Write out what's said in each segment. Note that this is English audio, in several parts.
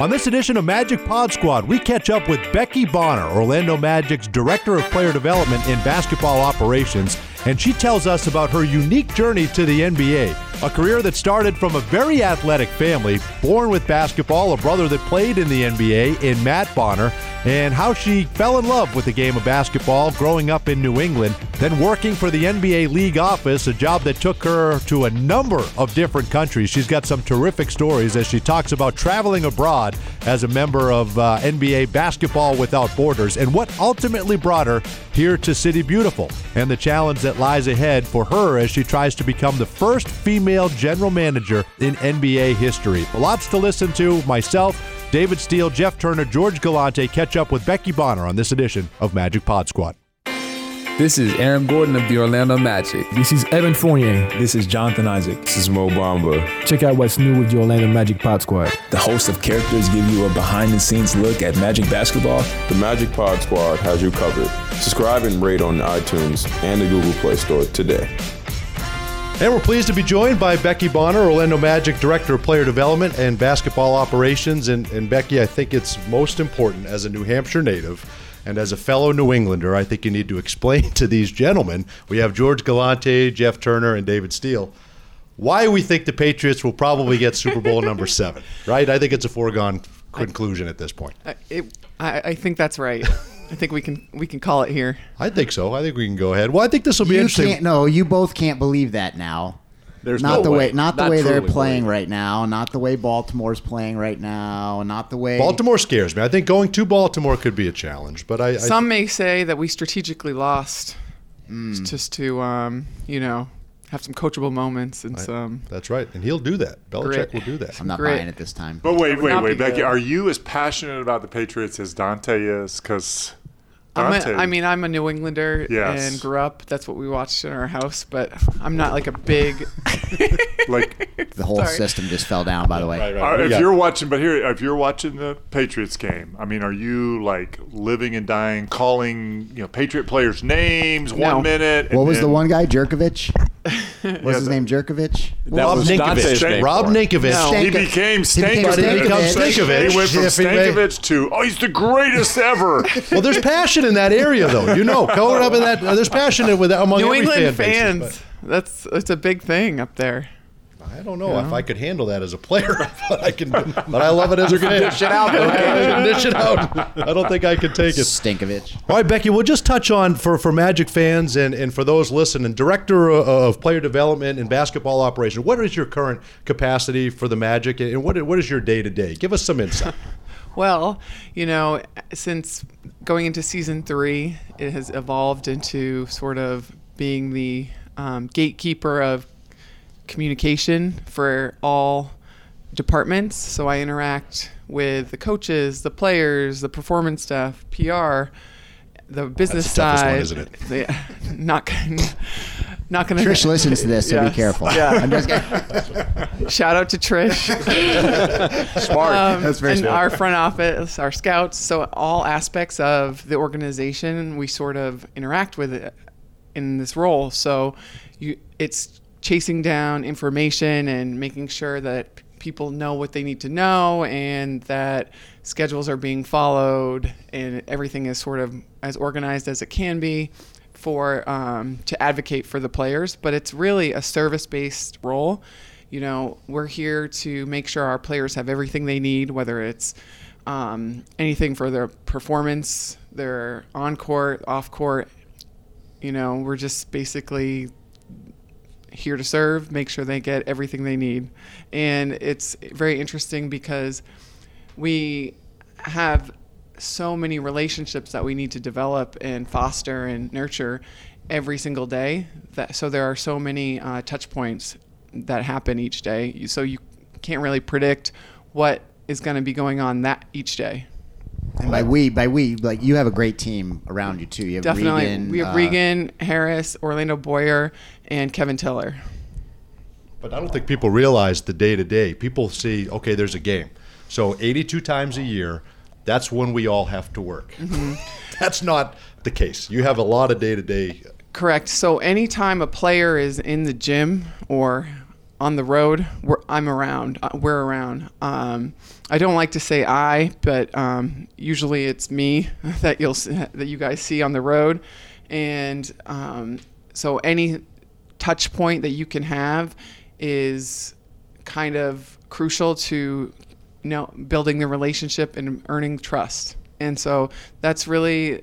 On this edition of Magic Pod Squad, we catch up with Becky Bonner, Orlando Magic's Director of Player Development in Basketball Operations, and she tells us about her unique journey to the NBA. A career that started from a very athletic family, born with basketball, a brother that played in the NBA in Matt Bonner, and how she fell in love with the game of basketball growing up in New England, then working for the NBA League office, a job that took her to a number of different countries. She's got some terrific stories as she talks about traveling abroad as a member of uh, NBA Basketball Without Borders and what ultimately brought her here to City Beautiful and the challenge that lies ahead for her as she tries to become the first female general manager in NBA history. Lots to listen to. Myself, David Steele, Jeff Turner, George Galante catch up with Becky Bonner on this edition of Magic Pod Squad. This is Aaron Gordon of the Orlando Magic. This is Evan Fournier. This is Jonathan Isaac. This is Mo Bamba. Check out what's new with the Orlando Magic Pod Squad. The host of characters give you a behind the scenes look at Magic basketball. The Magic Pod Squad has you covered. Subscribe and rate on iTunes and the Google Play Store today. And we're pleased to be joined by Becky Bonner, Orlando Magic Director of Player Development and Basketball Operations. And, and Becky, I think it's most important as a New Hampshire native and as a fellow New Englander, I think you need to explain to these gentlemen we have George Galante, Jeff Turner, and David Steele why we think the Patriots will probably get Super Bowl number seven, right? I think it's a foregone conclusion at this point. I, it, I, I think that's right. I think we can we can call it here. I think so. I think we can go ahead. Well, I think this will be you interesting. Can't, no, you both can't believe that now. There's not no the way. way, not the way they're playing believe. right now, not the way Baltimore's playing right now, not the way Baltimore scares me. I think going to Baltimore could be a challenge, but I, I Some may say that we strategically lost just to um, you know have some coachable moments and some. That's right, and he'll do that. Belichick Grit. will do that. I'm not Great. buying it this time. But wait, wait, wait, Becky, good. are you as passionate about the Patriots as Dante is? Because I'm a, I mean, I'm a New Englander Yes. and grew up. That's what we watched in our house, but I'm not like a big. like, The whole Sorry. system just fell down. By the way, uh, if got- you're watching, but here, if you're watching the Patriots game, I mean, are you like living and dying, calling you know Patriot players' names No. one minute? and what was the one guy? Jerkovich. What's his the- name? Jerkovich. Rob was Ninkovich. Rob for it. Ninkovich. No. He Stanko- became He. He. He went from If he may- Stankovic to oh, he's the greatest ever. Well, there's passion in that area, though. You know, growing up in that, there's passionate with among New England fan base, fans. That's it's a big thing up there. I don't know if I could handle that as a player, but I can. But I love it as a fan. Dish it out. dish it out. I don't think I could take it. Stankovich. All right, Becky, we'll just touch on for, for Magic fans and, and for those listening, Director of, of Player Development and Basketball Operation, what is your current capacity for the Magic and what, what is your day to day? Give us some insight. Well, you know, since going into season three, it has evolved into sort of being the um, gatekeeper of communication for all departments. So I interact with the coaches, the players, the performance staff, PR, the business That's the side. one, isn't it? Yeah, not not gonna. Trish listens to this, so Yes. be careful. Yeah. I'm just kidding. Shout out to Trish. Smart. um, That's very and smart. our front office, our scouts, so all aspects of the organization, we sort of interact with it in this role. So you, it's chasing down information and making sure that people know what they need to know and that schedules are being followed and everything is sort of as organized as it can be for um, to advocate for the players but it's really a service-based role. You know we're here to make sure our players have everything they need whether it's um, anything for their performance their on court off court you know we're just basically here to serve make sure they get everything they need. And it's very interesting because we have so many relationships that we need to develop and foster and nurture every single day that so there are so many uh, touch points that happen each day so you can't really predict what is going to be going on that each day And by we, by we, like you have a great team around you too. You have definitely Regan, we have uh, regan harris orlando boyer and kevin tiller But I don't think people realize the day to day. People see, okay, there's a game. So 82 times a year, that's when we all have to work. that's not the case. You have a lot of day to day. Correct. So anytime a player is in the gym or on the road, we're, I'm around. Uh, we're around. Um, I don't like to say I, but um, usually it's me that you'll that you guys see on the road, and um, so any touch point that you can have is kind of crucial to you know building the relationship and earning trust. And so that's really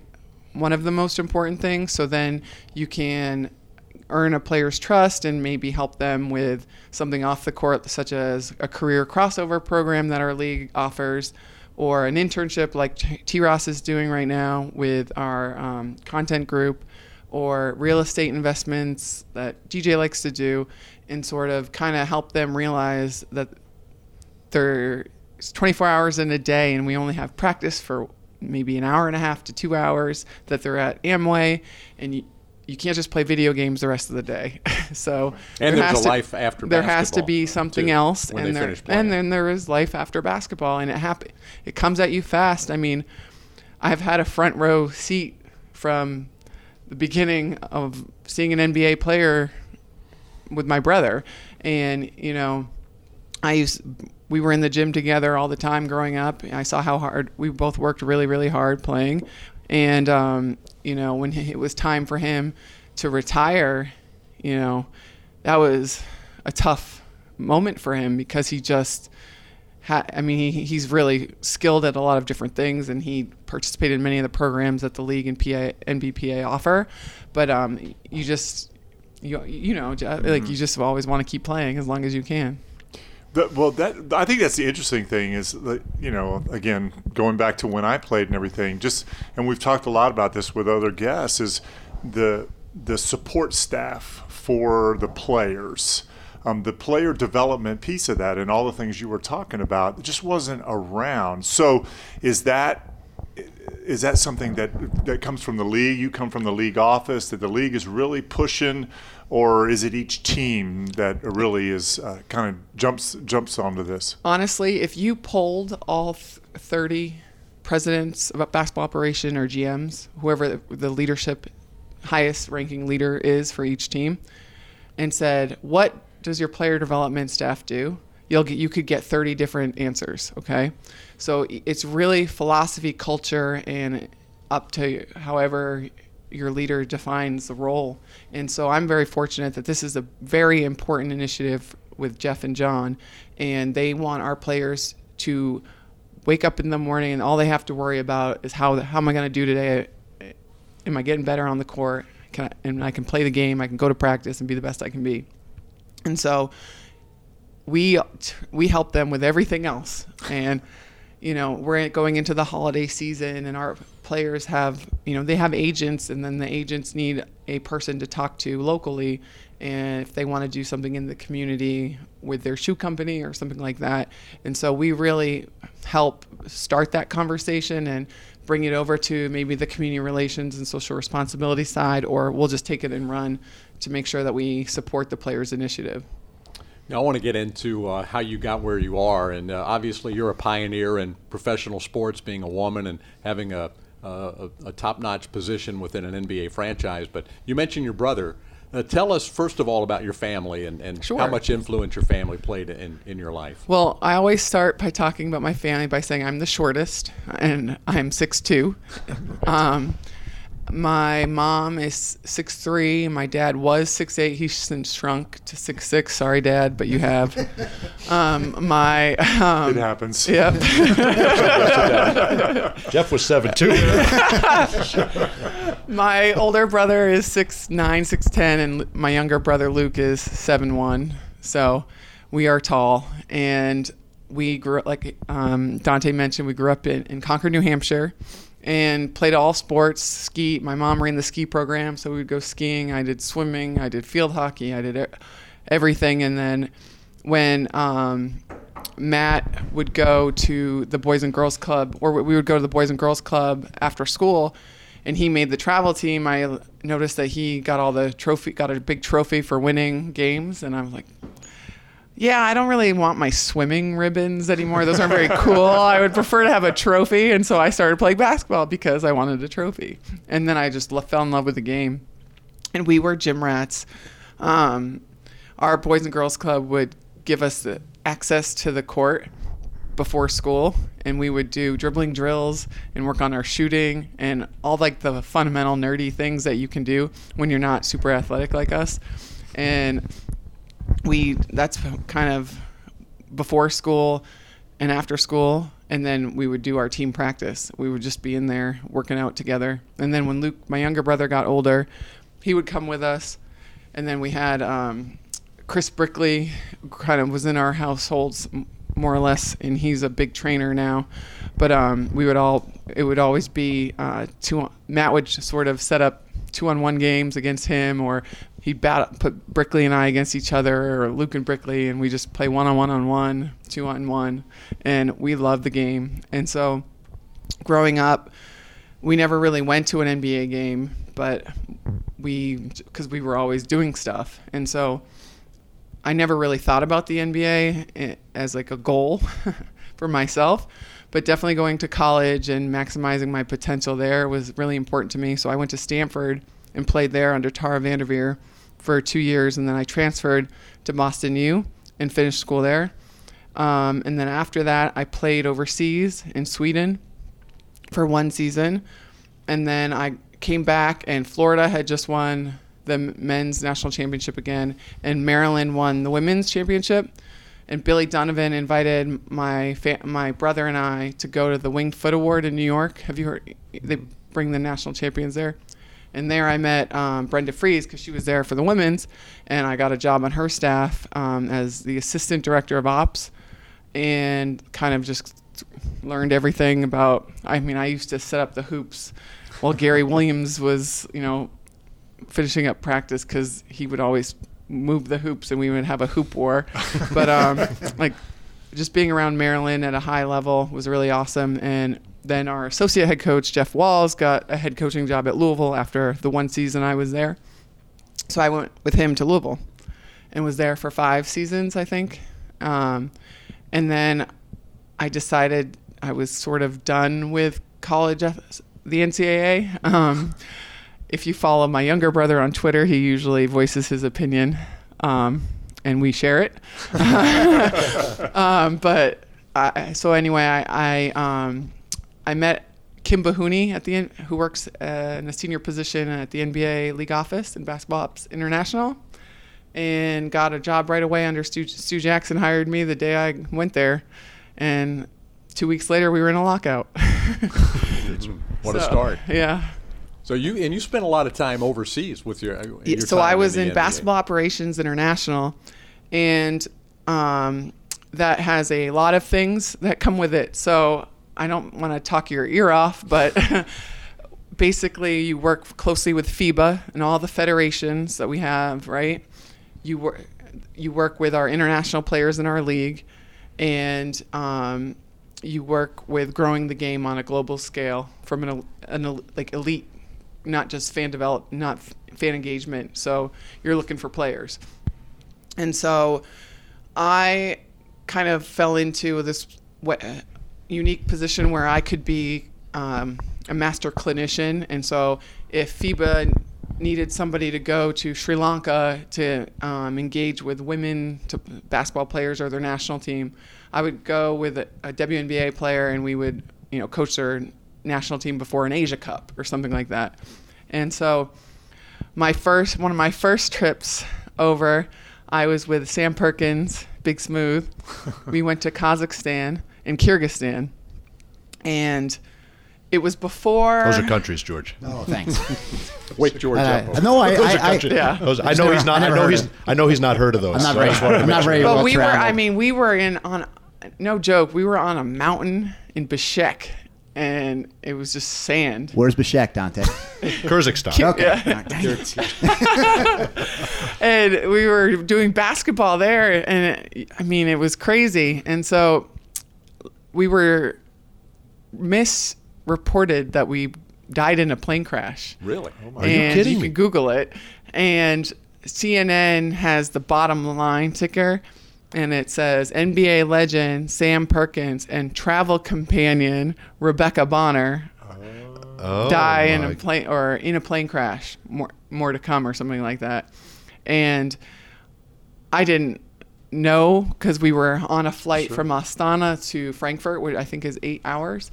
one of the most important things. So then you can earn a player's trust and maybe help them with something off the court, such as a career crossover program that our league offers, or an internship like T Ross is doing right now with our um, content group, or real estate investments that DJ likes to do, and sort of kind of help them realize that there's 24 hours in a day and we only have practice for maybe an hour and a half to two hours that they're at Amway and you, you can't just play video games the rest of the day. so And there there's a to- life after There has to be something too, else, and there and then there is life after basketball, and it happen it comes at you fast. I mean, I've had a front row seat from the beginning of seeing an NBA player with my brother, and you know, I used we were in the gym together all the time growing up. I saw how hard we both worked really really hard playing, and um, you know when it was time for him to retire, you know, that was a tough moment for him because he just. Ha- I mean, he, he's really skilled at a lot of different things, and he participated in many of the programs that the league and PA, NBPA offer. But um, you just, you, you know, like you just always want to keep playing as long as you can. Well, that I think that's the interesting thing is that you know again going back to when I played and everything. Just and we've talked a lot about this with other guests is the the support staff for the players. Um, the player development piece of that and all the things you were talking about just wasn't around. So, is that is that something that that comes from the league? You come from the league office that the league is really pushing, or is it each team that really is uh, kind of jumps jumps onto this? Honestly, if you polled all 30 presidents of basketball operation or GMs, whoever the, the leadership highest ranking leader is for each team, and said, "What does your player development staff do?" You'll get you could get 30 different answers. Okay, so it's really philosophy, culture, and up to however your leader defines the role. And so I'm very fortunate that this is a very important initiative with Jeff and John, and they want our players to wake up in the morning and all they have to worry about is how how am I going to do today? Am I getting better on the court? Can I, and I can play the game. I can go to practice and be the best I can be. And so we we help them with everything else. And you know we're going into the holiday season and our players have you know they have agents and then the agents need a person to talk to locally. And if they want to do something in the community with their shoe company or something like that. And so we really help start that conversation and bring it over to maybe the community relations and social responsibility side or we'll just take it and run to make sure that we support the players initiative Now, I want to get into uh, how you got where you are, and uh, obviously you're a pioneer in professional sports, being a woman and having a, a, a top-notch position within an NBA franchise. But you mentioned your brother. Uh, tell us first of all about your family and, and how much influence your family played in, in your life. Well, I always start by talking about my family by saying I'm the shortest, and I'm 6'2". Um, my mom is 6'3". My dad was 6'8". He's since shrunk to 6'6". Sorry, Dad, but you have. Um, my um, It happens. Yep. Jeff was seven two. my older brother is 6'9", 6'10", and my younger brother Luke is 7'1". So we are tall. And we grew up, like um, Dante mentioned, we grew up in, in Concord, New Hampshire and played all sports, ski. My mom ran the ski program, so we would go skiing. I did swimming. I did field hockey. I did everything. And then when um, Matt would go to the Boys and Girls Club, or we would go to the Boys and Girls Club after school, and he made the travel team. I noticed that he got all the trophy, got a big trophy for winning games, and I'm like, yeah, I don't really want my swimming ribbons anymore. Those aren't very cool. I would prefer to have a trophy, and so I started playing basketball because I wanted a trophy. And then I just fell in love with the game, and we were gym rats. Um, our Boys and Girls Club would give us access to the court before school and we would do dribbling drills and work on our shooting and all like the fundamental nerdy things that you can do when you're not super athletic like us and we that's kind of before school and after school and then we would do our team practice. We would just be in there working out together. And then when luke my younger brother got older he would come with us. And then we had um, chris brickley kind of was in our households more or less and he's a big trainer now. But um, we would all it would always be uh, two matt would sort of set up two on one games against him or he'd bat, put brickley and i against each other or luke and brickley and we just play one on one on one two on one and we loved the game. And so growing up we never really went to an nba game but we because we were always doing stuff. And so I never really thought about the NBA eh, as like a goal for myself, but definitely going to college and maximizing my potential there was really important to me. So I went to Stanford and played there under Tara Vanderveer for two years, and then I transferred to Boston U and finished school there. Um, and then after that, I played overseas in Sweden for one season, and then I came back, and Florida had just won the men's national championship again, and Maryland won the women's championship. And Billy Donovan invited my fa- my brother and I to go to the Winged Foot Award in New York. Have you heard? They bring the national champions there. And there I met um, Brenda Frese because she was there for the women's, and I got a job on her staff um, as the assistant director of ops, and kind of just learned everything about. I mean, I used to set up the hoops while Gary Williams was, you know, finishing up practice because he would always move the hoops and we would have a hoop war. but um, like just being around Maryland at a high level was really awesome. And then our associate head coach Jeff Walz got a head coaching job at Louisville after the one season I was there. So I went with him to Louisville and was there for five seasons, I think. Um, and then I decided I was sort of done with college, the NCAA. Um, if you follow my younger brother on Twitter, he usually voices his opinion, um, and we share it. um, but I, so anyway, I I, um, I met Kim Bohuny at the N- who works uh, in a senior position at the NBA league office in Basketball Ops International, and got a job right away under Stu, Stu Jackson. Hired me the day I went there, and two weeks later we were in a lockout. What a So, start! Yeah. So you and you spent a lot of time overseas with your. your so time I was the in Basketball Operations International, and um, that has a lot of things that come with it. So I don't want to talk your ear off, but basically, you work closely with FIBA and all the federations that we have, right? You work you work with our international players in our league, and um, you work with growing the game on a global scale from an, an like elite, not just fan develop, not fan engagement. So you're looking for players, and so I kind of fell into this wa- unique position where I could be um, a master clinician, and so if FIBA needed somebody to go to Sri Lanka to um, engage with women to basketball players or their national team, I would go with a, a WNBA player and we would, you know, coach their national team before an Asia Cup or something like that. And so, my first one of my first trips over, I was with Sam Perkins, Big Smooth. we went to Kazakhstan and Kyrgyzstan, and it was before. Those are countries, George. Oh, thanks. Wake George Uh, up. no, I, Those I, are I, countries. Yeah. Those- I know he's not. I I know heard he's. of- I know he's not heard of those. I'm not so very, just wanted to I'm not sure. very But well we were, I mean, we were in on, no joke, we were on a mountain in Bishkek, and it was just sand. Where's Bashek, Dante? Kyrgyzstan. Okay. and we were doing basketball there and it, i mean it was crazy and so we were misreported that we died in a plane crash Really? Oh Are you kidding you me? can google it and cnn has the bottom line ticker and it says nba legend sam perkins and travel companion rebecca bonner Oh, die in a plane or in a plane crash. More more to come or something like that. And I didn't know because we were on a flight from Astana to Frankfurt, which I think is eight hours.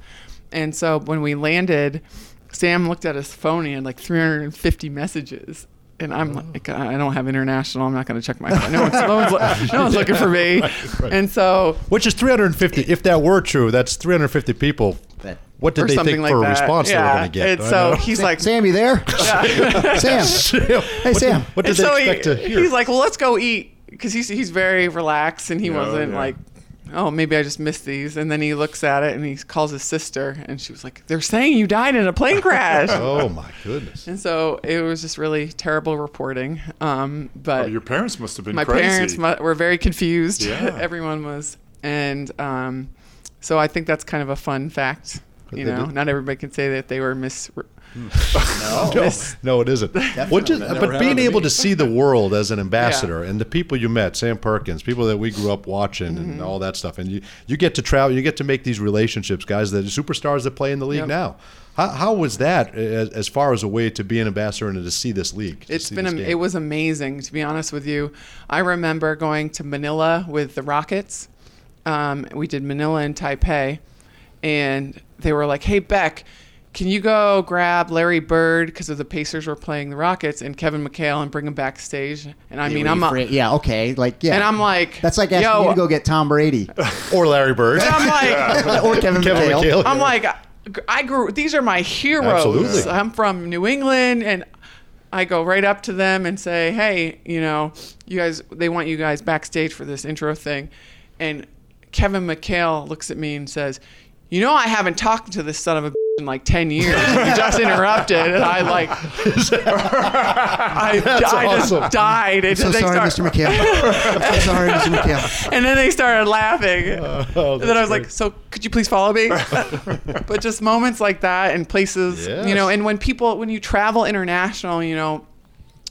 And so when we landed, Sam looked at his phone and he had like 350 messages. And I'm oh. like, I don't have international. I'm not going to check my phone. No one's, no one's, no one's looking for me. And so Which is 350. If that were true, that's 350 people. What did they something think like for a that. response yeah. they were going to get? And so know. he's like, Sam, you there? Sam. Sam, Hey, Sam. What did And they so expect he, to hear? He's like, well, let's go eat because he's he's very relaxed and he wasn't yeah. like, oh, maybe I just missed these. And then he looks at it and he calls his sister and she was like, they're saying you died in a plane crash. oh my goodness. And so it was just really terrible reporting. Um, but Oh, your parents must have been my crazy. parents mu- were very confused. Yeah. Everyone was, and um, so I think that's kind of a fun fact. You know, did- not everybody can say that they were mis. No, no, it isn't. What just, but being able to see the world as an ambassador and the people you met, Sam Perkins, people that we grew up watching Mm-hmm. and all that stuff, and you you get to travel, you get to make these relationships, guys, that are superstars that play in the league Yep. now. How, how was that as, as far as a way to be an ambassador and to see this league? to It's see been am- it was amazing to be honest with you. I remember going to Manila with the Rockets. Um, we did Manila and Taipei, and they were like, "Hey Beck, can you go grab Larry Bird because of the Pacers were playing the Rockets and Kevin McHale and bring him backstage?" And I mean, I'm a, yeah, okay, like yeah. and I'm like, that's like asking yo, you to go get Tom Brady or Larry Bird. I'm like, or Kevin, Kevin McHale. McHale. I'm like, I grew. These are my heroes. Absolutely. I'm from New England, and I go right up to them and say, "Hey, you know, you guys, they want you guys backstage for this intro thing," and Kevin McHale looks at me and says, "You know, I haven't talked to this son of a." In like ten years, you just interrupted, and I like, I, I awesome. just died. And So they sorry, start- Mr. McHale. I'm so sorry, Mr. McHale. and then they started laughing. Oh, and then I was like, "So could you please follow me?" but just moments like that and places, you know, and when people, when you travel international, you know,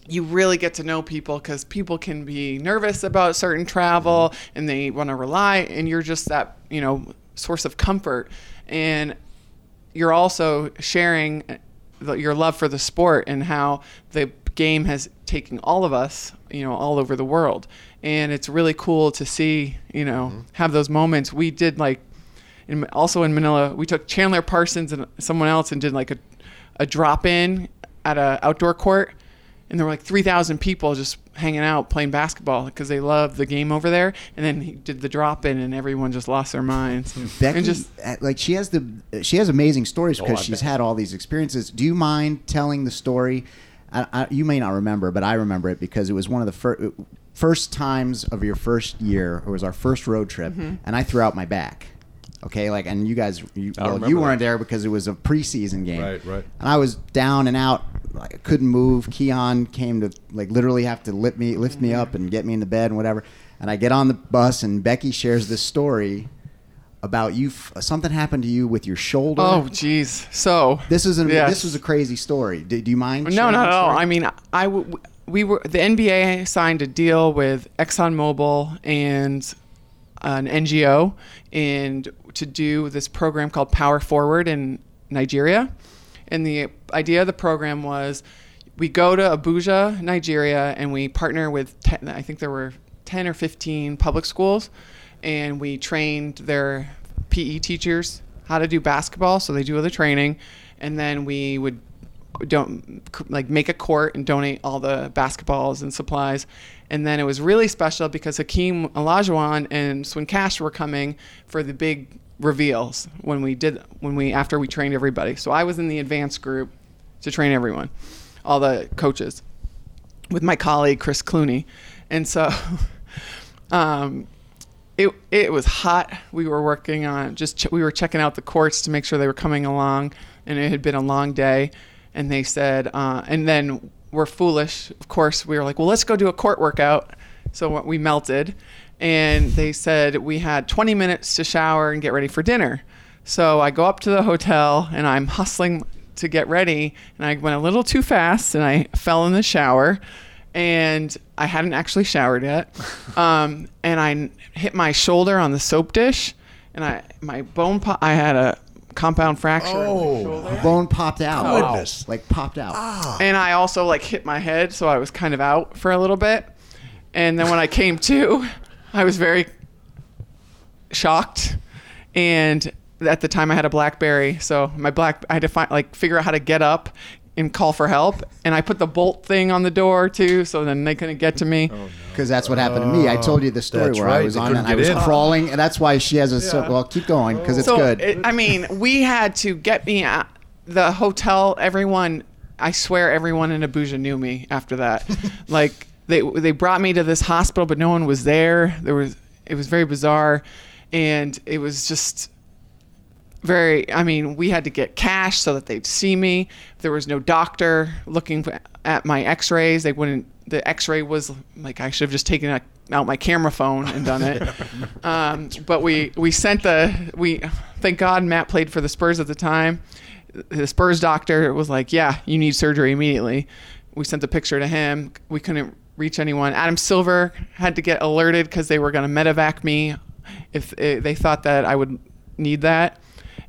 you really get to know people because people can be nervous about certain travel and they want to rely, and you're just that, you know, source of comfort, and you're also sharing uh, the, your love for the sport and how the game has taken all of us, you know, all over the world. And it's really cool to see, you know, mm-hmm. have those moments. We did like, in, also in Manila, we took Chandler Parsons and someone else and did like a, a drop in at a outdoor court. And there were like 3,000 people just hanging out playing basketball because they love the game over there. And then he did the drop in and everyone just lost their minds. Becky, and just uh, like she has the she has amazing stories because I she's bet. had all these experiences. Do you mind telling the story? I, I, you may not remember, but I remember it because it was one of the fir- first times of your first year. It was our first road trip, Mm-hmm. and I threw out my back. Okay, like, and you guys, you, well, you weren't there because it was a preseason game. Right, right. And I was down and out. Like, I couldn't move. Keon came to like literally have to lift me, lift me up, mm-hmm. and get me in the bed and whatever. And I get on the bus, and Becky shares this story about you. f- uh, Something happened to you with your shoulder. Oh, jeez. So this is a yes. this was a crazy story. Do, do you mind? no, at all. I mean, I w- we were the NBA signed a deal with ExxonMobil and an NGO and to do this program called Power Forward in Nigeria. And the idea of the program was we go to Abuja, Nigeria, and we partner with, 10, I think there were 10 or 15 public schools, and we trained their PE teachers how to do basketball. So they do the training, and then we would don't like make a court and donate all the basketballs and supplies. And then it was really special because Hakeem Olajuwon and Swin Cash were coming for the big reveals when we did when we after we trained everybody. So I was in the advanced group to train everyone, all the coaches, with my colleague Chris Clooney, and so. Um, it, it was hot. We were working on just ch- we were checking out the courts to make sure they were coming along, and it had been a long day. And they said, uh, and then we're foolish. Of course, we were like, well, let's go do a court workout. So we melted, and they said we had 20 minutes to shower and get ready for dinner. So I go up to the hotel and I'm hustling to get ready, and I went a little too fast and I fell in the shower and I hadn't actually showered yet. Um, and I hit my shoulder on the soap dish, and I my bone po- I had a compound fracture. in my shoulder. bone popped out. Goodness. Like popped out. And I also like hit my head, so I was kind of out for a little bit. And then when I came to, I was very shocked. And at the time, I had a BlackBerry, so my black I had to find like figure out how to get up and call for help. And I put the bolt thing on the door too, so then they couldn't get to me. Oh, because that's what happened to me. I told you the story That's where I right. was They on couldn't and I get was in. crawling, and that's why she has a. So, well, keep going because it's so good. It, I mean, we had to get me at the hotel. Everyone, I swear, everyone in Abuja knew me after that. like they they brought me to this hospital, but no one was there. There was it was very bizarre, and it was just very i mean we had to get cash so that they'd see me. There was no doctor looking at my x-rays. They wouldn't the x-ray was like i should have just taken a, out my camera phone and done it. Um, but we we sent the we thank god matt played for the spurs at the time. The spurs doctor was like yeah you need surgery immediately. We sent the picture to him. We couldn't reach anyone adam silver had to get alerted because they were going to medevac me if eh, they thought that i would need that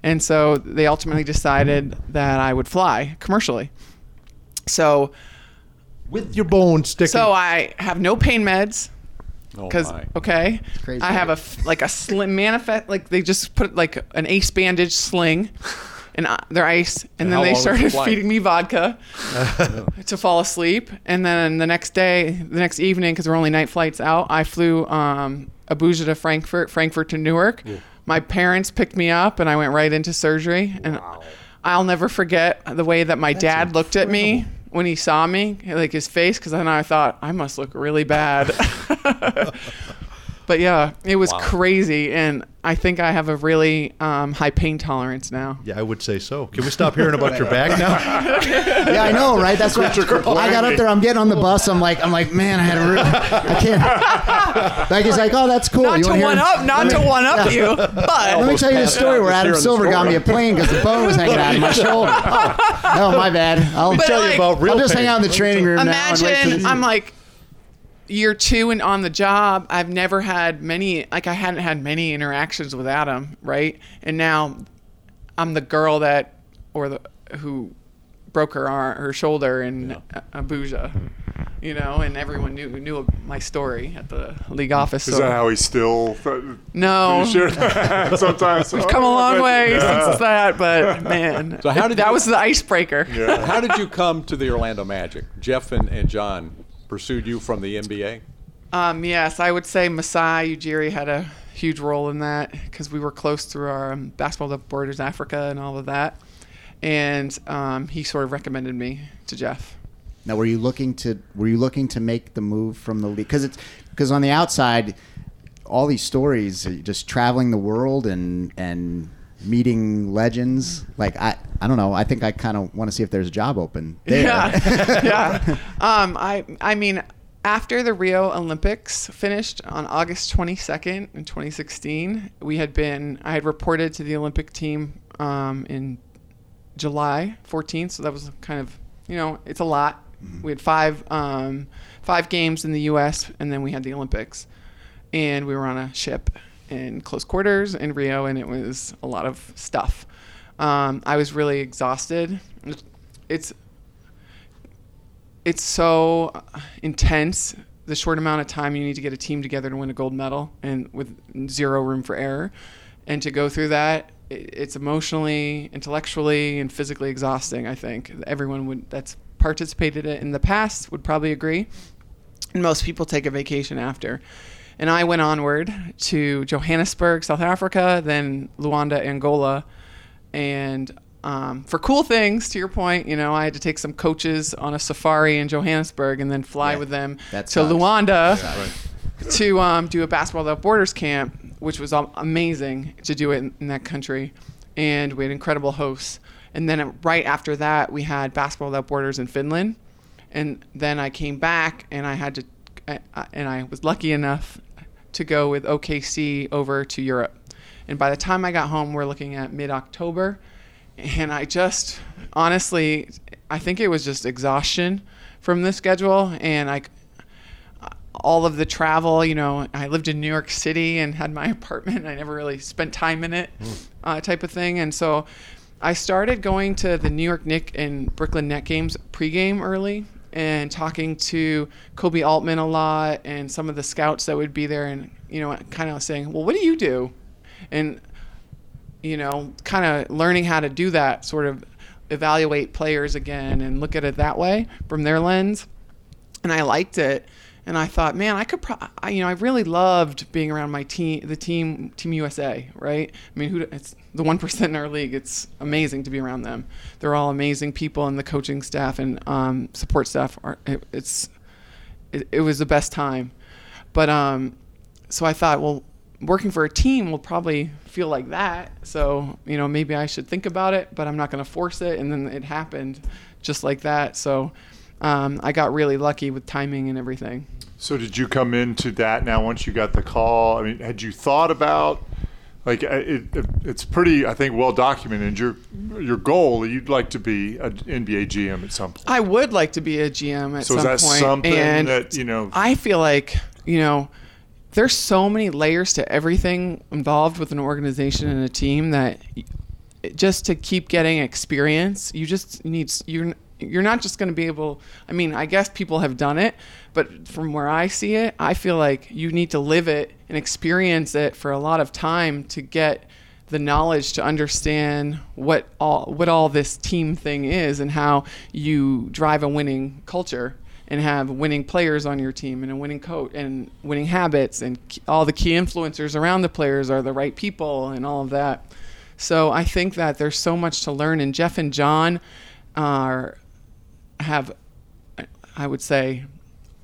and so they ultimately decided that I would fly commercially. So, With your bones sticking. so I have no pain meds Oh because my. okay, crazy. I have a like a slim manifest like they just put like an ace bandage sling. And uh, their ice, and, And then they was the started feeding me vodka to fall asleep. And then the next day, the next evening, because were only night flights out, I flew um, Abuja to Frankfurt, Frankfurt to Newark. My parents picked me up, and I went right into surgery. And I'll never forget the way that my dad looked at me when he saw me, like his face, because then I thought I must look really bad. but yeah, it was crazy, and I think I have a really um, high pain tolerance now. yeah, I would say so. Can we stop hearing about your back now? yeah, I know, right? That's what I got up there. I'm getting on the bus. I'm like, I'm like, man, I had a real. I can't. Becky's like, oh, that's cool. Not You to wanna hear- one up, not to one up you, But Let me tell you the story where Just Adam hearing the Silver got me a plane because the bone was hanging out of my shoulder. Oh, no, my bad. I'll But tell you about real I'll just pain. hang out in the training room now. imagine I'm like year two and on the job. I've never had many, like I hadn't had many interactions with Adam, right? And now I'm the girl that, or the who broke her arm, her shoulder in A- Abuja, you know, and everyone knew knew my story at the league office. Is so- that how he still? No. You share that sometimes. We've come a oh, long way since that, but man, So how did that you- was the icebreaker. How did you come to the Orlando Magic? Jeff and, and John pursued you from the NBA. Um, yes, I would say Masai Ujiri had a huge role in that because we were close through our um, basketball Without borders Africa and all of that, and um, he sort of recommended me to Jeff. Now, were you looking to were you looking to make the move from the league? Because it's because on the outside, all these stories, uh, just traveling the world and and meeting legends. Like I, I don't know. I think I kind of want to see if there's a job open there. Yeah, yeah. Um, I, I mean, after the Rio Olympics finished on August 22nd in 2016, we had been, I had reported to the Olympic team um, in July 14th. So that was kind of, you know, it's a lot. We had five, um, five games in the U.S. and then we had the Olympics, and we were on a ship in close quarters in Rio, and it was a lot of stuff. Um, I was really exhausted. It's it's so intense the short amount of time you need to get a team together to win a gold medal and with zero room for error and to go through that it's emotionally intellectually and physically exhausting i think everyone would that's participated in the past would probably agree and most people take a vacation after and i went onward to johannesburg south africa then luanda angola. And um, for cool things, to your point, you know, I had to take some coaches on a safari in Johannesburg and then fly with them to. Luanda to um, do a basketball without borders camp, which was amazing to do it in, in that country, and we had incredible hosts. And then uh, right after that, we had basketball without borders in Finland, and then I came back and I had to, I, I- and I was lucky enough to go with OKC over to Europe. And by the time I got home, we're looking at mid October. And I just, honestly, I think it was just exhaustion from the schedule. And I, all of the travel, you know, I lived in New York City and had my apartment. I never really spent time in it, uh, type of thing. And so I started going to the New York Nick and Brooklyn Net games pregame early and talking to Koby Altman a lot and some of the scouts that would be there and you know kind of saying, "Well, what do you do?" And you know, kind of learning how to do that, sort of evaluate players again and look at it that way from their lens. And I liked it. And I thought, man, I could, pro- I, you know, I really loved being around my team, the team, Team USA, right? I mean, who, it's the one percent in our league. It's amazing to be around them. They're all amazing people, and the coaching staff and um, support staff are. It, it's, it, it was the best time. But um, so I thought, well, working for a team will probably feel like that. So, you know, maybe I should think about it, but I'm not going to force it. And then it happened just like that. So um, I got really lucky with timing and everything. So did you come into that now once you got the call? I mean, had you thought about like it, it, it's pretty I think well documented your your goal you'd like to be an NBA GM at some point. I would like to be a GM at so some is that point. something and that you know I feel like, you know, there's so many layers to everything involved with an organization and a team that just to keep getting experience, you just need you're you're not just going to be able I mean, I guess people have done it, but from where I see it, I feel like you need to live it and experience it for a lot of time to get the knowledge to understand what all what all this team thing is and how you drive a winning culture and have winning players on your team and a winning coach and winning habits and all the key influencers around the players are the right people and all of that. So I think that there's so much to learn and Jeff and John are have I would say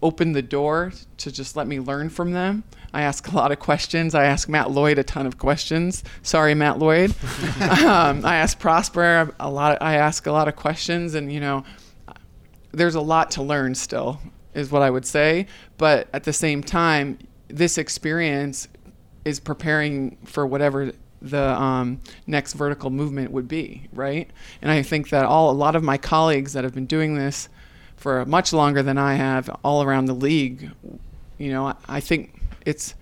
opened the door to just let me learn from them. I ask a lot of questions. I ask Matt Lloyd a ton of questions. Sorry, Matt Lloyd. um, I ask Prosper a lot. Of, I ask a lot of questions, and you know, there's a lot to learn still, is what I would say. But at the same time, this experience is preparing for whatever the um, next vertical movement would be, right? And I think that all a lot of my colleagues that have been doing this for much longer than I have all around the league, you know, I, I think it's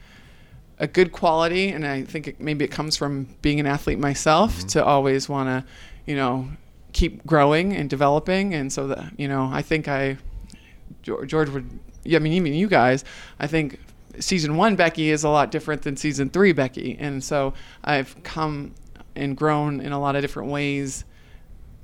a good quality, and I think it, maybe it comes from being an athlete myself to always want to, you know, keep growing and developing, and so that you know, I think I, George, George would, yeah, I mean, even you guys, I think season one Becky is a lot different than season three Becky, and so I've come and grown in a lot of different ways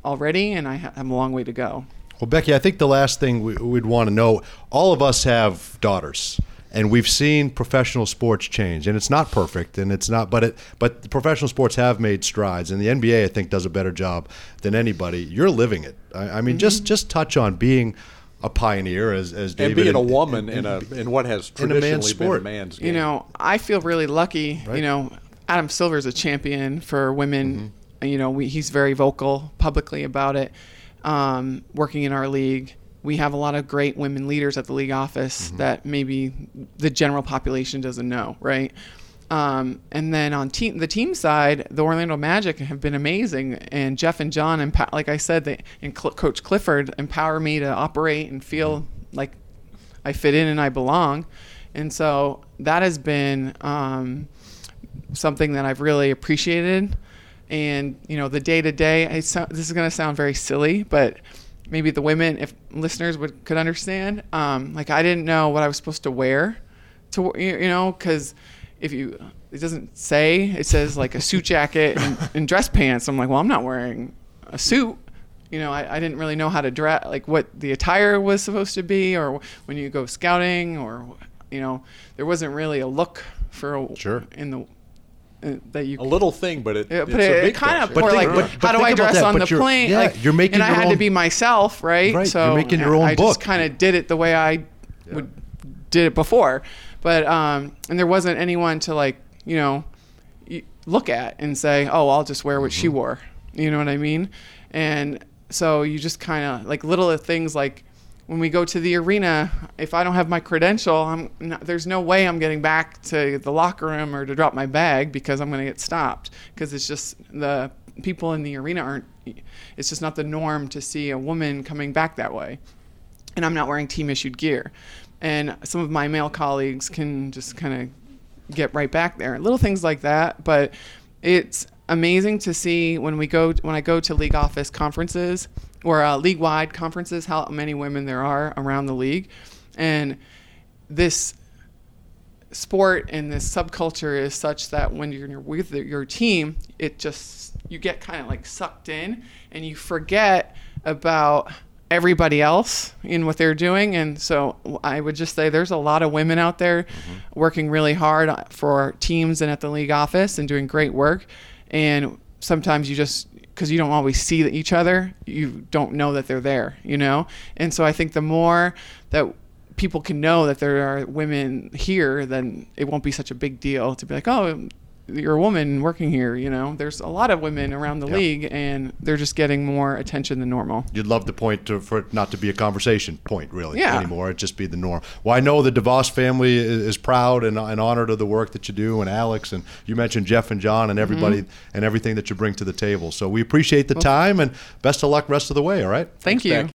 already, and I ha- have a long way to go. Well, Becky, I think the last thing we, we'd want to know all of us have daughters. And we've seen professional sports change, and it's not perfect, and it's not, but it, but professional sports have made strides, and the NBA I think does a better job than anybody. You're living it. I, I mean, just mm-hmm. just touch on being a pioneer as as and David being a woman in a in what has in a man's traditionally been a man's game. You know, I feel really lucky. Right. You know, Adam Silver's a champion for women. Mm-hmm. You know, we, he's very vocal publicly about it. Um, working in our league, we have a lot of great women leaders at the league office Mm-hmm. that maybe the general population doesn't know, right? Um, and then on the team side, the Orlando Magic have been amazing, and Jeff and John, empower, like I said, they, and Cl- Coach Clifford empower me to operate and feel like I fit in and I belong, and so that has been um, something that I've really appreciated. And you know, the day to day, this is going to sound very silly, but maybe the women, if listeners would could understand, um, like I didn't know what I was supposed to wear, to you know, because if you it doesn't say it says like a suit jacket and, and dress pants. I'm like, well, I'm not wearing a suit. You know, I, I didn't really know how to dress, like what the attire was supposed to be, or when you go scouting, or you know, there wasn't really a look for a, Sure. in the uh, that you a little thing, but it, yeah, it's but a it, big kind of more like, but- but how do I dress that, on the you're- plane? yeah, like, you're making and I had own- to be myself, right? Right, So you're making your own I book. just kind of did it the way I would did it before, but um, and there wasn't anyone to like, you know, look at and say, oh, I'll just wear what Mm-hmm. she wore. You know what I mean? And so you just kind of like little things like when we go to the arena, if I don't have my credential, I'm not, there's no way I'm getting back to the locker room or to drop my bag because I'm going to get stopped because it's just the people in the arena aren't. It's just not the norm to see a woman coming back that way, and I'm not wearing team issued gear, and some of my male colleagues can just kind of get right back there. Little things like that, but it's amazing to see when we go when I go to league office conferences or uh, league wide conferences, how many women there are around the league. And this sport and this subculture is such that when you're with your team, it just, you get kind of like sucked in and you forget about everybody else in what they're doing. And so I would just say there's a lot of women out there mm-hmm. working really hard for teams and at the league office and doing great work. And sometimes you just, because you don't always see each other, you don't know that they're there, you know? And so I think the more that people can know that there are women here, then it won't be such a big deal to be like, oh, you're a woman working here. You know, there's a lot of women around the Yeah. league, and they're just getting more attention than normal. You'd love the point to, for it not to be a conversation point really Yeah. anymore. It just be the norm. Well, I know the DeVos family is, is proud and, and honored of the work that you do, and Alex, and you mentioned Jeff and John and everybody mm-hmm. and everything that you bring to the table. So we appreciate the time and best of luck rest of the way. All right. Thank you.